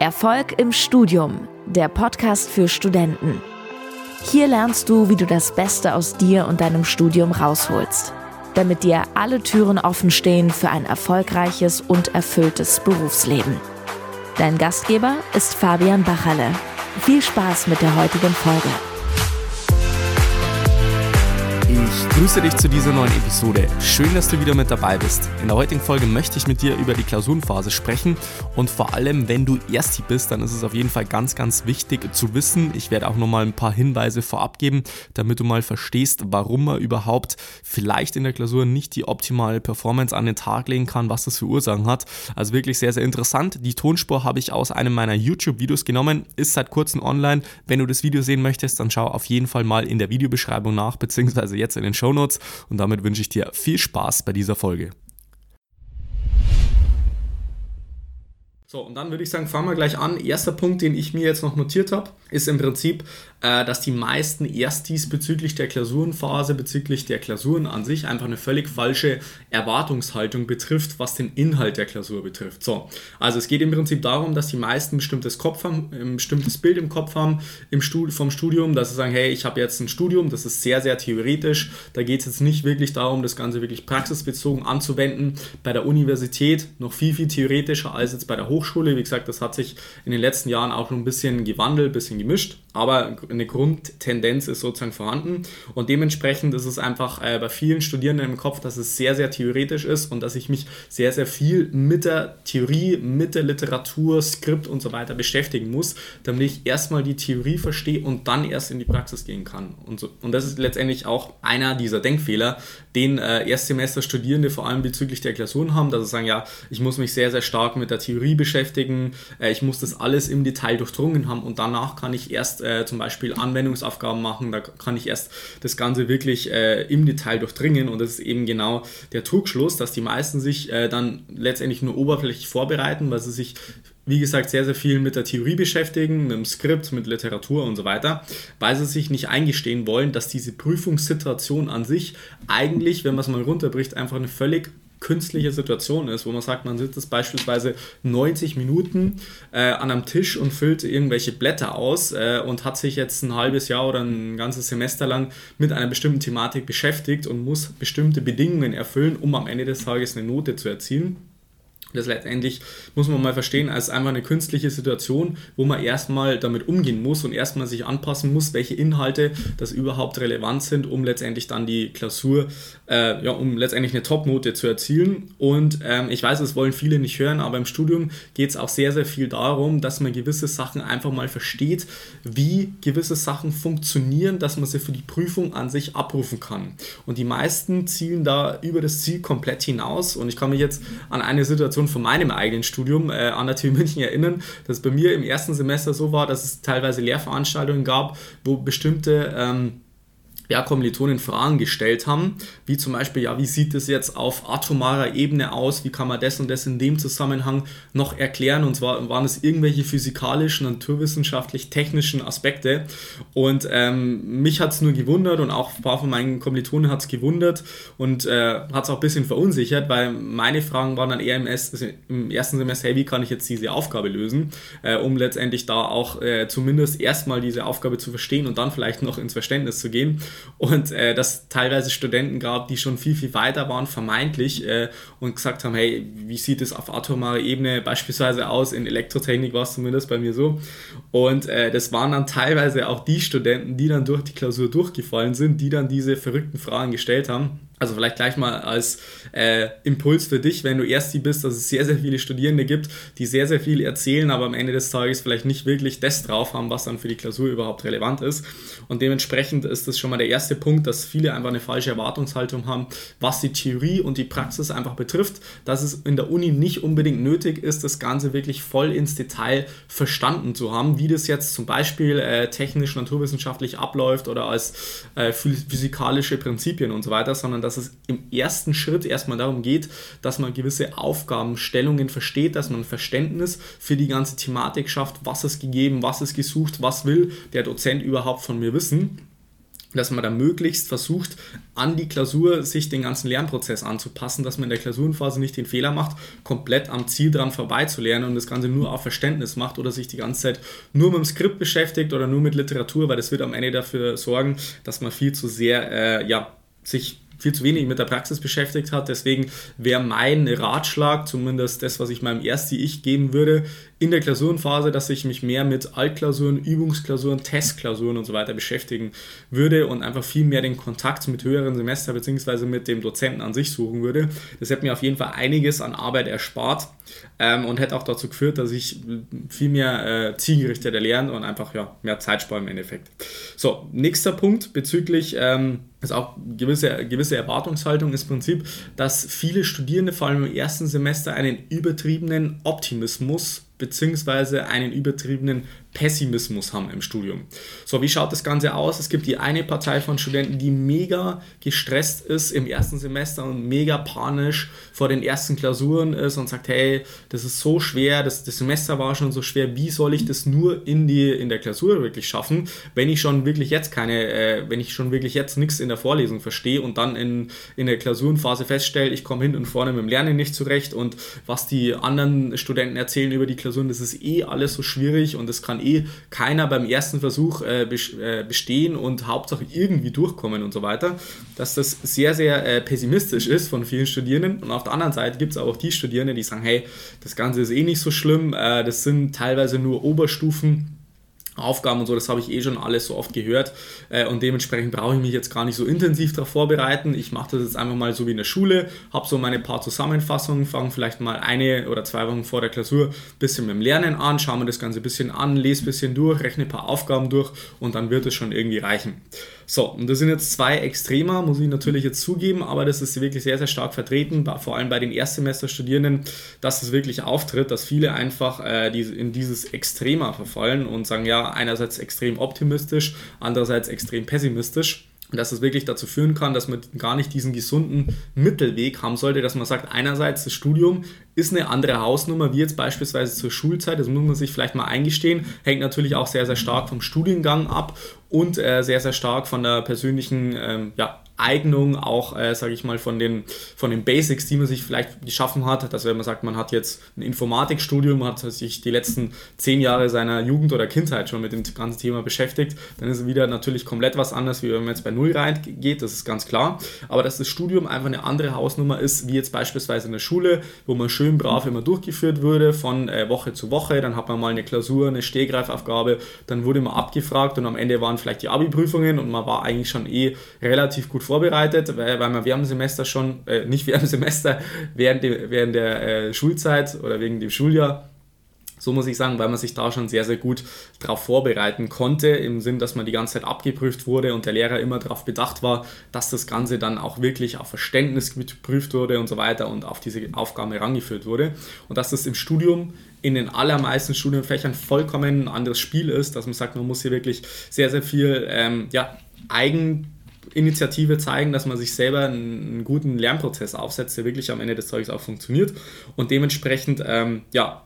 Erfolg im Studium, der Podcast für Studenten. Hier lernst du, wie du das Beste aus dir und deinem Studium rausholst, damit dir alle Türen offen stehen für ein erfolgreiches und erfülltes Berufsleben. Dein Gastgeber ist Fabian Bachalle. Viel Spaß mit der heutigen Folge. Ich grüße dich zu dieser neuen Episode. Schön, dass du wieder mit dabei bist. In der heutigen Folge möchte ich mit dir über die Klausurenphase sprechen und vor allem, wenn du Ersti bist, dann ist es auf jeden Fall ganz, ganz wichtig zu wissen. Ich werde auch nochmal ein paar Hinweise vorab geben, damit du mal verstehst, warum man überhaupt vielleicht in der Klausur nicht die optimale Performance an den Tag legen kann, was das für Ursachen hat. Also wirklich sehr, sehr interessant. Die Tonspur habe ich aus einem meiner YouTube-Videos genommen, ist seit kurzem online. Wenn du das Video sehen möchtest, dann schau auf jeden Fall mal in der Videobeschreibung nach, beziehungsweise jetzt in den Shownotes und damit wünsche ich dir viel Spaß bei dieser Folge. So, und dann würde ich sagen, fangen wir gleich an. Erster Punkt, den ich mir jetzt noch notiert habe, ist im Prinzip, äh, dass die meisten Erstis bezüglich der Klausurenphase, bezüglich der Klausuren an sich einfach eine völlig falsche Erwartungshaltung betrifft, was den Inhalt der Klausur betrifft. So, also es geht im Prinzip darum, dass die meisten ein bestimmtes Kopf haben, ein bestimmtes Bild im Kopf haben im Stud vom Studium, dass sie sagen, hey, ich habe jetzt ein Studium, das ist sehr, sehr theoretisch. Da geht es jetzt nicht wirklich darum, das Ganze wirklich praxisbezogen anzuwenden. Bei der Universität noch viel, viel theoretischer als jetzt bei der Hochschule. Hochschule. Wie gesagt, das hat sich in den letzten Jahren auch noch ein bisschen gewandelt, ein bisschen gemischt, aber eine Grundtendenz ist sozusagen vorhanden und dementsprechend ist es einfach äh, bei vielen Studierenden im Kopf, dass es sehr, sehr theoretisch ist und dass ich mich sehr, sehr viel mit der Theorie, mit der Literatur, Skript und so weiter beschäftigen muss, damit ich erstmal die Theorie verstehe und dann erst in die Praxis gehen kann. Und, so. und das ist letztendlich auch einer dieser Denkfehler, den äh, Erstsemester-Studierende vor allem bezüglich der Klausuren haben, dass sie sagen, ja, ich muss mich sehr, sehr stark mit der Theorie beschäftigen. Äh, ich muss das alles im Detail durchdrungen haben und danach kann ich erst äh, zum Beispiel Anwendungsaufgaben machen. Da kann ich erst das Ganze wirklich äh, im Detail durchdringen und das ist eben genau der Trugschluss, dass die meisten sich äh, dann letztendlich nur oberflächlich vorbereiten, weil sie sich wie gesagt, sehr, sehr viel mit der Theorie beschäftigen, mit dem Skript, mit Literatur und so weiter, weil sie sich nicht eingestehen wollen, dass diese Prüfungssituation an sich eigentlich, wenn man es mal runterbricht, einfach eine völlig künstliche Situation ist, wo man sagt, man sitzt beispielsweise 90 Minuten äh, an einem Tisch und füllt irgendwelche Blätter aus äh, und hat sich jetzt ein halbes Jahr oder ein ganzes Semester lang mit einer bestimmten Thematik beschäftigt und muss bestimmte Bedingungen erfüllen, um am Ende des Tages eine Note zu erzielen. Das letztendlich muss man mal verstehen als einfach eine künstliche Situation, wo man erstmal damit umgehen muss und erstmal sich anpassen muss, welche Inhalte das überhaupt relevant sind, um letztendlich dann die Klausur, äh, ja, um letztendlich eine Top-Note zu erzielen. Und ähm, ich weiß, das wollen viele nicht hören, aber im Studium geht es auch sehr, sehr viel darum, dass man gewisse Sachen einfach mal versteht, wie gewisse Sachen funktionieren, dass man sie für die Prüfung an sich abrufen kann. Und die meisten zielen da über das Ziel komplett hinaus. Und ich kann mich jetzt an eine Situation Von meinem eigenen Studium äh, an der TU München erinnern, dass bei mir im ersten Semester so war, dass es teilweise Lehrveranstaltungen gab, wo bestimmte ähm, ja, Kommilitonen Fragen gestellt haben, wie zum Beispiel, ja, wie sieht es jetzt auf atomarer Ebene aus, wie kann man das und das in dem Zusammenhang noch erklären? Und zwar waren es irgendwelche physikalischen, naturwissenschaftlich, technischen Aspekte. Und ähm, mich hat es nur gewundert und auch ein paar von meinen Kommilitonen hat es gewundert und äh, hat es auch ein bisschen verunsichert, weil meine Fragen waren dann eher im, also im, ersten Semester, hey, wie kann ich jetzt diese Aufgabe lösen, äh, um letztendlich da auch äh, zumindest erstmal diese Aufgabe zu verstehen und dann vielleicht noch ins Verständnis zu gehen und äh, dass teilweise Studenten gab, die schon viel, viel weiter waren, vermeintlich, äh, und gesagt haben, hey, wie sieht es auf atomarer Ebene beispielsweise aus? In Elektrotechnik war es zumindest bei mir so. Und äh, das waren dann teilweise auch die Studenten, die dann durch die Klausur durchgefallen sind, die dann diese verrückten Fragen gestellt haben. Also vielleicht gleich mal als äh, Impuls für dich, wenn du Ersti bist, dass es sehr, sehr viele Studierende gibt, die sehr, sehr viel erzählen, aber am Ende des Tages vielleicht nicht wirklich das drauf haben, was dann für die Klausur überhaupt relevant ist. Und dementsprechend ist das schon mal der erste Punkt, dass viele einfach eine falsche Erwartungshaltung haben, was die Theorie und die Praxis einfach betrifft, dass es in der Uni nicht unbedingt nötig ist, das Ganze wirklich voll ins Detail verstanden zu haben, wie das jetzt zum Beispiel äh, technisch, naturwissenschaftlich abläuft oder als äh, physikalische Prinzipien und so weiter, sondern dass es im ersten Schritt erstmal darum geht, dass man gewisse Aufgabenstellungen versteht, dass man Verständnis für die ganze Thematik schafft, was ist gegeben, was ist gesucht, was will der Dozent überhaupt von mir wissen. dass man da möglichst versucht, an die Klausur sich den ganzen Lernprozess anzupassen, dass man in der Klausurenphase nicht den Fehler macht, komplett am Ziel dran vorbeizulernen und das Ganze nur auf Verständnis macht oder sich die ganze Zeit nur mit dem Skript beschäftigt oder nur mit Literatur, weil das wird am Ende dafür sorgen, dass man viel zu sehr äh, ja, sich viel zu wenig mit der Praxis beschäftigt hat. Deswegen wäre mein Ratschlag, zumindest das, was ich meinem ersten Ich geben würde, in der Klausurenphase, dass ich mich mehr mit Altklausuren, Übungsklausuren, Testklausuren und so weiter beschäftigen würde und einfach viel mehr den Kontakt mit höheren Semester bzw. mit dem Dozenten an sich suchen würde. Das hätte mir auf jeden Fall einiges an Arbeit erspart ähm, und hätte auch dazu geführt, dass ich viel mehr äh, zielgerichteter lerne und einfach ja, mehr Zeit spare im Endeffekt. So, nächster Punkt bezüglich ähm, also auch gewisse, gewisse Erwartungshaltung ist im Prinzip, dass viele Studierende vor allem im ersten Semester einen übertriebenen Optimismus bzw. einen übertriebenen Pessimismus haben im Studium. So, wie schaut das Ganze aus? Es gibt die eine Partei von Studenten, die mega gestresst ist im ersten Semester und mega panisch vor den ersten Klausuren ist und sagt, hey, das ist so schwer, das, das Semester war schon so schwer, wie soll ich das nur in, die, in der Klausur wirklich schaffen, wenn ich schon wirklich jetzt keine, äh, wenn ich schon wirklich jetzt nichts in der Vorlesung verstehe und dann in, in der Klausurenphase feststelle, ich komme hin und vorne mit dem Lernen nicht zurecht und was die anderen Studenten erzählen über die Klausuren, das ist eh alles so schwierig und das kann eh keiner beim ersten Versuch äh, äh, bestehen und Hauptsache irgendwie durchkommen und so weiter, dass das sehr, sehr äh, pessimistisch ist von vielen Studierenden. Und auf der anderen Seite gibt es auch die Studierenden, die sagen, hey, das Ganze ist eh nicht so schlimm, äh, das sind teilweise nur Oberstufen Aufgaben und so, das habe ich eh schon alles so oft gehört äh, und dementsprechend brauche ich mich jetzt gar nicht so intensiv darauf vorbereiten. Ich mache das jetzt einfach mal so wie in der Schule, habe so meine paar Zusammenfassungen, fange vielleicht mal eine oder zwei Wochen vor der Klausur ein bisschen mit dem Lernen an, schaue mir das Ganze ein bisschen an, lese ein bisschen durch, rechne ein paar Aufgaben durch und dann wird es schon irgendwie reichen. So, und das sind jetzt zwei Extremer, muss ich natürlich jetzt zugeben, aber das ist wirklich sehr, sehr stark vertreten, vor allem bei den Erstsemesterstudierenden, dass es wirklich auftritt, dass viele einfach äh, in dieses Extremer verfallen und sagen, ja, einerseits extrem optimistisch, andererseits extrem pessimistisch dass es wirklich dazu führen kann, dass man gar nicht diesen gesunden Mittelweg haben sollte, dass man sagt, einerseits das Studium ist eine andere Hausnummer, wie jetzt beispielsweise zur Schulzeit, das muss man sich vielleicht mal eingestehen, hängt natürlich auch sehr, sehr stark vom Studiengang ab und äh, sehr, sehr stark von der persönlichen ähm, ja, Eignung, auch, äh, sage ich mal, von den, von den Basics, die man sich vielleicht geschaffen hat. Dass wenn man sagt, man hat jetzt ein Informatikstudium, hat sich die letzten zehn Jahre seiner Jugend oder Kindheit schon mit dem ganzen Thema beschäftigt, dann ist es wieder natürlich komplett was anderes, wie wenn man jetzt bei Null reingeht, das ist ganz klar. Aber dass das Studium einfach eine andere Hausnummer ist, wie jetzt beispielsweise in der Schule, wo man schön brav immer durchgeführt wurde, von äh, Woche zu Woche, dann hat man mal eine Klausur, eine Stehgreifaufgabe, dann wurde man abgefragt und am Ende waren vielleicht die Abi-Prüfungen und man war eigentlich schon eh relativ gut vorbereitet, weil, weil man während Semester schon, äh, nicht während dem Semester, während, de, während der äh, Schulzeit oder wegen dem Schuljahr, so muss ich sagen, weil man sich da schon sehr, sehr gut darauf vorbereiten konnte, im Sinn, dass man die ganze Zeit abgeprüft wurde und der Lehrer immer darauf bedacht war, dass das Ganze dann auch wirklich auf Verständnis geprüft wurde und so weiter und auf diese Aufgaben herangeführt wurde. Und dass das im Studium in den allermeisten Studienfächern vollkommen ein anderes Spiel ist, dass man sagt, man muss hier wirklich sehr, sehr viel ähm, ja, Eigen Initiative zeigen, dass man sich selber einen, guten Lernprozess aufsetzt, der wirklich am Ende des Tages auch funktioniert und dementsprechend ähm, ja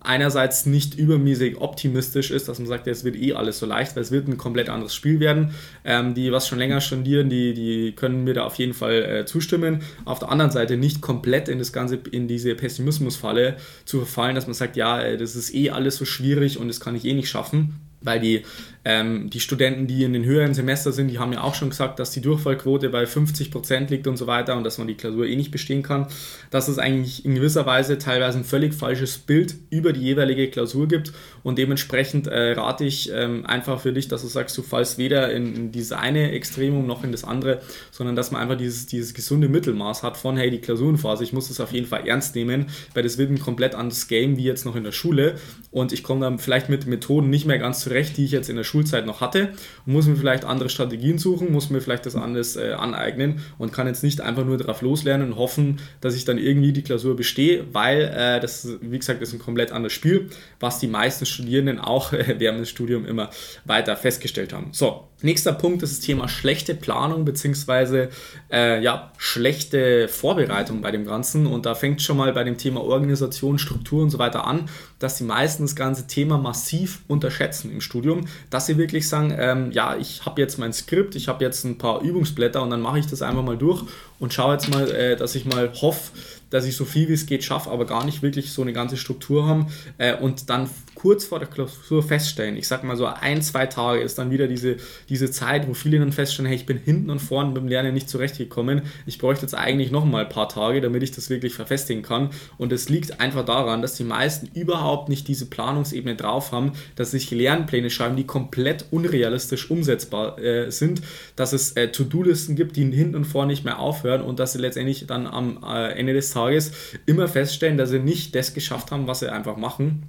einerseits nicht übermäßig optimistisch ist, dass man sagt, es wird eh alles so leicht, weil es wird ein komplett anderes Spiel werden. Ähm, die was schon länger studieren, die, die können mir da auf jeden Fall äh, zustimmen. Auf der anderen Seite nicht komplett in das Ganze, in diese Pessimismusfalle zu verfallen, dass man sagt, ja, äh, das ist eh alles so schwierig und das kann ich eh nicht schaffen weil die, ähm, die Studenten, die in den höheren Semester sind, die haben ja auch schon gesagt, dass die Durchfallquote bei 50% liegt und so weiter und dass man die Klausur eh nicht bestehen kann. Dass es eigentlich in gewisser Weise teilweise ein völlig falsches Bild über die jeweilige Klausur gibt und dementsprechend äh, rate ich ähm, einfach für dich, dass du sagst, du fallst weder in, in dieses eine Extremum noch in das andere, sondern dass man einfach dieses, dieses gesunde Mittelmaß hat von, hey, die Klausurenphase, ich muss das auf jeden Fall ernst nehmen, weil das wird ein komplett anderes Game wie jetzt noch in der Schule und ich komme dann vielleicht mit Methoden nicht mehr ganz zurecht, die ich jetzt in der Schulzeit noch hatte muss mir vielleicht andere Strategien suchen, muss mir vielleicht das anders äh, aneignen und kann jetzt nicht einfach nur darauf loslernen und hoffen, dass ich dann irgendwie die Klausur bestehe, weil äh, das, wie gesagt, ist ein komplett anderes Spiel, was die meisten Studierenden auch äh, während des Studiums immer weiter festgestellt haben. So, Nächster Punkt ist das Thema schlechte Planung bzw. Äh, ja, schlechte Vorbereitung bei dem Ganzen. Und da fängt schon mal bei dem Thema Organisation, Struktur und so weiter an, dass die meisten das ganze Thema massiv unterschätzen im Studium, dass sie wirklich sagen, ähm, ja, ich habe jetzt mein Skript, ich habe jetzt ein paar Übungsblätter und dann mache ich das einfach mal durch und schaue jetzt mal, äh, dass ich mal hoffe, dass ich so viel wie es geht schaffe, aber gar nicht wirklich so eine ganze Struktur haben äh, und dann kurz vor der Klausur feststellen, ich sag mal so ein, zwei Tage ist dann wieder diese, diese Zeit, wo viele dann feststellen, hey, ich bin hinten und vorne mit dem Lernen nicht zurechtgekommen, ich bräuchte jetzt eigentlich noch mal ein paar Tage, damit ich das wirklich verfestigen kann. Und es liegt einfach daran, dass die meisten überhaupt nicht diese Planungsebene drauf haben, dass sich Lernpläne schreiben, die komplett unrealistisch umsetzbar äh, sind, dass es äh, To-Do-Listen gibt, die hinten und vorne nicht mehr aufhören und dass sie letztendlich dann am äh, Ende des Tages Tages immer feststellen, dass sie nicht das geschafft haben, was sie einfach machen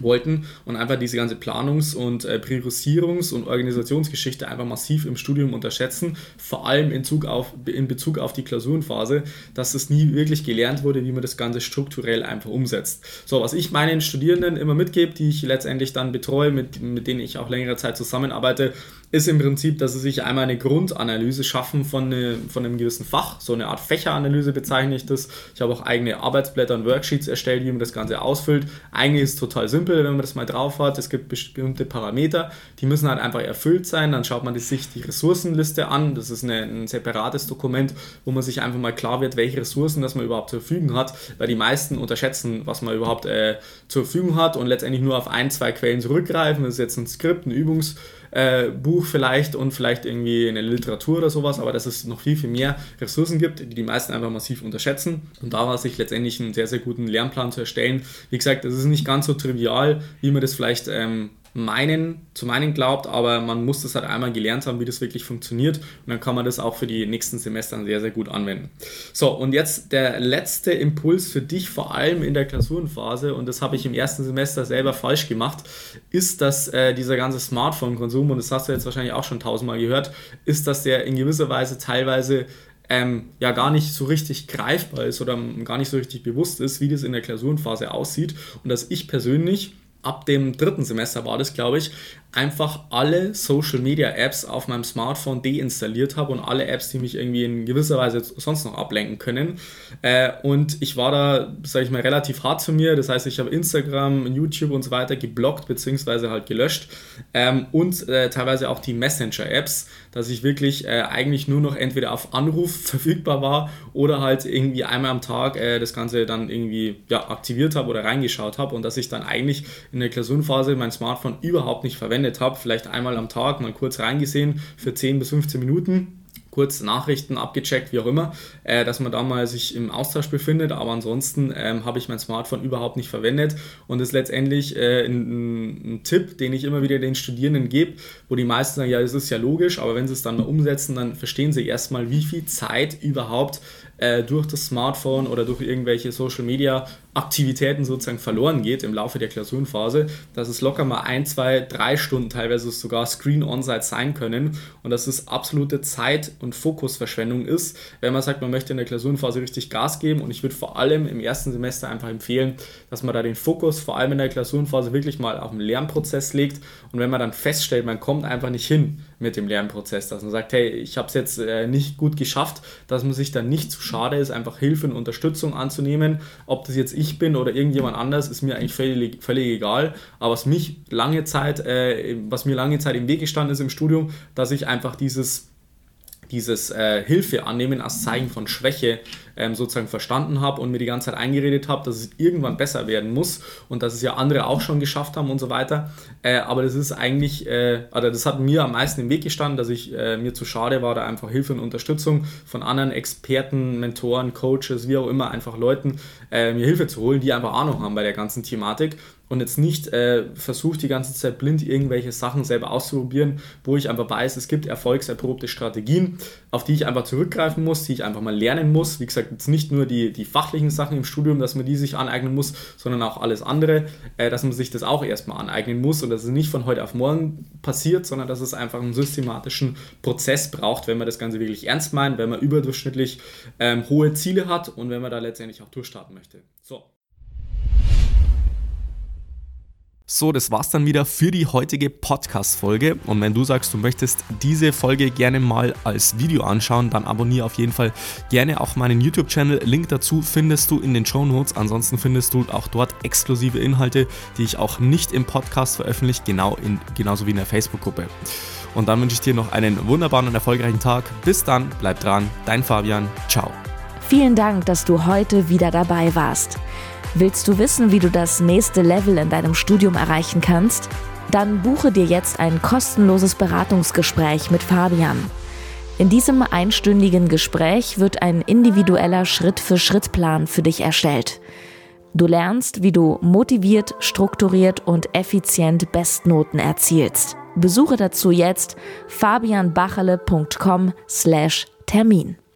wollten und einfach diese ganze Planungs- und äh, Priorisierungs- und Organisationsgeschichte einfach massiv im Studium unterschätzen, vor allem in, Zug auf, in Bezug auf die Klausurenphase, dass es nie wirklich gelernt wurde, wie man das Ganze strukturell einfach umsetzt. So, was ich meinen Studierenden immer mitgebe, die ich letztendlich dann betreue, mit, mit denen ich auch längere Zeit zusammenarbeite, ist im Prinzip, dass sie sich einmal eine Grundanalyse schaffen von, eine, von einem gewissen Fach, so eine Art Fächeranalyse bezeichne ich das. Ich habe auch eigene Arbeitsblätter und Worksheets erstellt, wie man das Ganze ausfüllt. Eigentlich ist es total simpel, wenn man das mal drauf hat. Es gibt bestimmte Parameter, die müssen halt einfach erfüllt sein. Dann schaut man sich die Ressourcenliste an. Das ist eine, ein separates Dokument, wo man sich einfach mal klar wird, welche Ressourcen das man überhaupt zur Verfügung hat, weil die meisten unterschätzen, was man überhaupt äh, zur Verfügung hat und letztendlich nur auf ein, zwei Quellen zurückgreifen. Das ist jetzt ein Skript, ein Übungs- äh, Buch vielleicht und vielleicht irgendwie eine Literatur oder sowas, aber dass es noch viel, viel mehr Ressourcen gibt, die die meisten einfach massiv unterschätzen. Und da war sich letztendlich einen sehr, sehr guten Lernplan zu erstellen. Wie gesagt, das ist nicht ganz so trivial, wie man das vielleicht ähm, meinen, zu meinen glaubt, aber man muss das halt einmal gelernt haben, wie das wirklich funktioniert und dann kann man das auch für die nächsten Semester sehr, sehr gut anwenden. So, und jetzt der letzte Impuls für dich, vor allem in der Klausurenphase, und das habe ich im ersten Semester selber falsch gemacht, ist, dass äh, dieser ganze Smartphone-Konsum, und das hast du jetzt wahrscheinlich auch schon tausendmal gehört, ist, dass der in gewisser Weise teilweise ähm, ja gar nicht so richtig greifbar ist oder gar nicht so richtig bewusst ist, wie das in der Klausurenphase aussieht und dass ich persönlich ab dem dritten Semester war das, glaube ich, einfach alle Social Media Apps auf meinem Smartphone deinstalliert habe und alle Apps, die mich irgendwie in gewisser Weise sonst noch ablenken können. Äh, und ich war da, sage ich mal, relativ hart zu mir. Das heißt, ich habe Instagram, YouTube und so weiter geblockt bzw. halt gelöscht ähm, und äh, teilweise auch die Messenger-Apps, dass ich wirklich äh, eigentlich nur noch entweder auf Anruf verfügbar war oder halt irgendwie einmal am Tag äh, das Ganze dann irgendwie ja, aktiviert habe oder reingeschaut habe und dass ich dann eigentlich in der Klausurenphase mein Smartphone überhaupt nicht verwende verwendet habe, vielleicht einmal am Tag mal kurz reingesehen für 10 bis 15 Minuten kurz Nachrichten abgecheckt, wie auch immer, äh, dass man da mal sich im Austausch befindet. Aber ansonsten ähm, habe ich mein Smartphone überhaupt nicht verwendet. Und ist letztendlich äh, ein, ein, Tipp, den ich immer wieder den Studierenden gebe, wo die meisten sagen, ja, das ist ja logisch, aber wenn sie es dann mal umsetzen, dann verstehen sie erstmal, wie viel Zeit überhaupt äh, durch das Smartphone oder durch irgendwelche Social Media Aktivitäten sozusagen verloren geht im Laufe der Klausurenphase, dass es locker mal ein, zwei, drei Stunden teilweise sogar Screen-On-Site sein können und dass es absolute Zeit- und Fokusverschwendung ist, wenn man sagt, man möchte in der Klausurenphase richtig Gas geben und ich würde vor allem im ersten Semester einfach empfehlen, dass man da den Fokus vor allem in der Klausurenphase wirklich mal auf den Lernprozess legt und wenn man dann feststellt, man kommt einfach nicht hin mit dem Lernprozess, dass man sagt, hey, ich habe es jetzt äh, nicht gut geschafft, dass man sich dann nicht zu schade ist, einfach Hilfe und Unterstützung anzunehmen, ob das jetzt ich bin oder irgendjemand anders, ist mir eigentlich völlig, völlig egal. Aber was mich lange Zeit, äh, was mir lange Zeit im Weg gestanden ist im Studium, dass ich einfach dieses dieses äh, Hilfe annehmen als Zeichen von Schwäche ähm, sozusagen verstanden habe und mir die ganze Zeit eingeredet habe, dass es irgendwann besser werden muss und dass es ja andere auch schon geschafft haben und so weiter. Äh, aber das ist eigentlich, äh, oder das hat mir am meisten im Weg gestanden, dass ich äh, mir zu schade war, da einfach Hilfe und Unterstützung von anderen Experten, Mentoren, Coaches, wie auch immer, einfach Leuten äh, mir Hilfe zu holen, die einfach Ahnung haben bei der ganzen Thematik und jetzt nicht äh, versucht die ganze Zeit blind irgendwelche Sachen selber auszuprobieren, wo ich einfach weiß, es gibt erfolgserprobte Strategien, auf die ich einfach zurückgreifen muss, die ich einfach mal lernen muss. Wie gesagt, jetzt nicht nur die, die fachlichen Sachen im Studium, dass man die sich aneignen muss, sondern auch alles andere, äh, dass man sich das auch erstmal aneignen muss und dass es nicht von heute auf morgen passiert, sondern dass es einfach einen systematischen Prozess braucht, wenn man das Ganze wirklich ernst meint, wenn man überdurchschnittlich ähm, hohe Ziele hat und wenn man da letztendlich auch durchstarten möchte. So. So, das war's dann wieder für die heutige Podcast-Folge. Und wenn du sagst, du möchtest diese Folge gerne mal als Video anschauen, dann abonniere auf jeden Fall gerne auch meinen YouTube-Channel. Link dazu findest du in den Show Notes. Ansonsten findest du auch dort exklusive Inhalte, die ich auch nicht im Podcast veröffentliche, genau in, genauso wie in der Facebook-Gruppe. Und dann wünsche ich dir noch einen wunderbaren und erfolgreichen Tag. Bis dann, bleib dran, dein Fabian. Ciao. Vielen Dank, dass du heute wieder dabei warst. Willst du wissen, wie du das nächste Level in deinem Studium erreichen kannst? Dann buche dir jetzt ein kostenloses Beratungsgespräch mit Fabian. In diesem einstündigen Gespräch wird ein individueller Schritt-für-Schritt-Plan für dich erstellt. Du lernst, wie du motiviert, strukturiert und effizient Bestnoten erzielst. Besuche dazu jetzt fabianbachele.com/termin.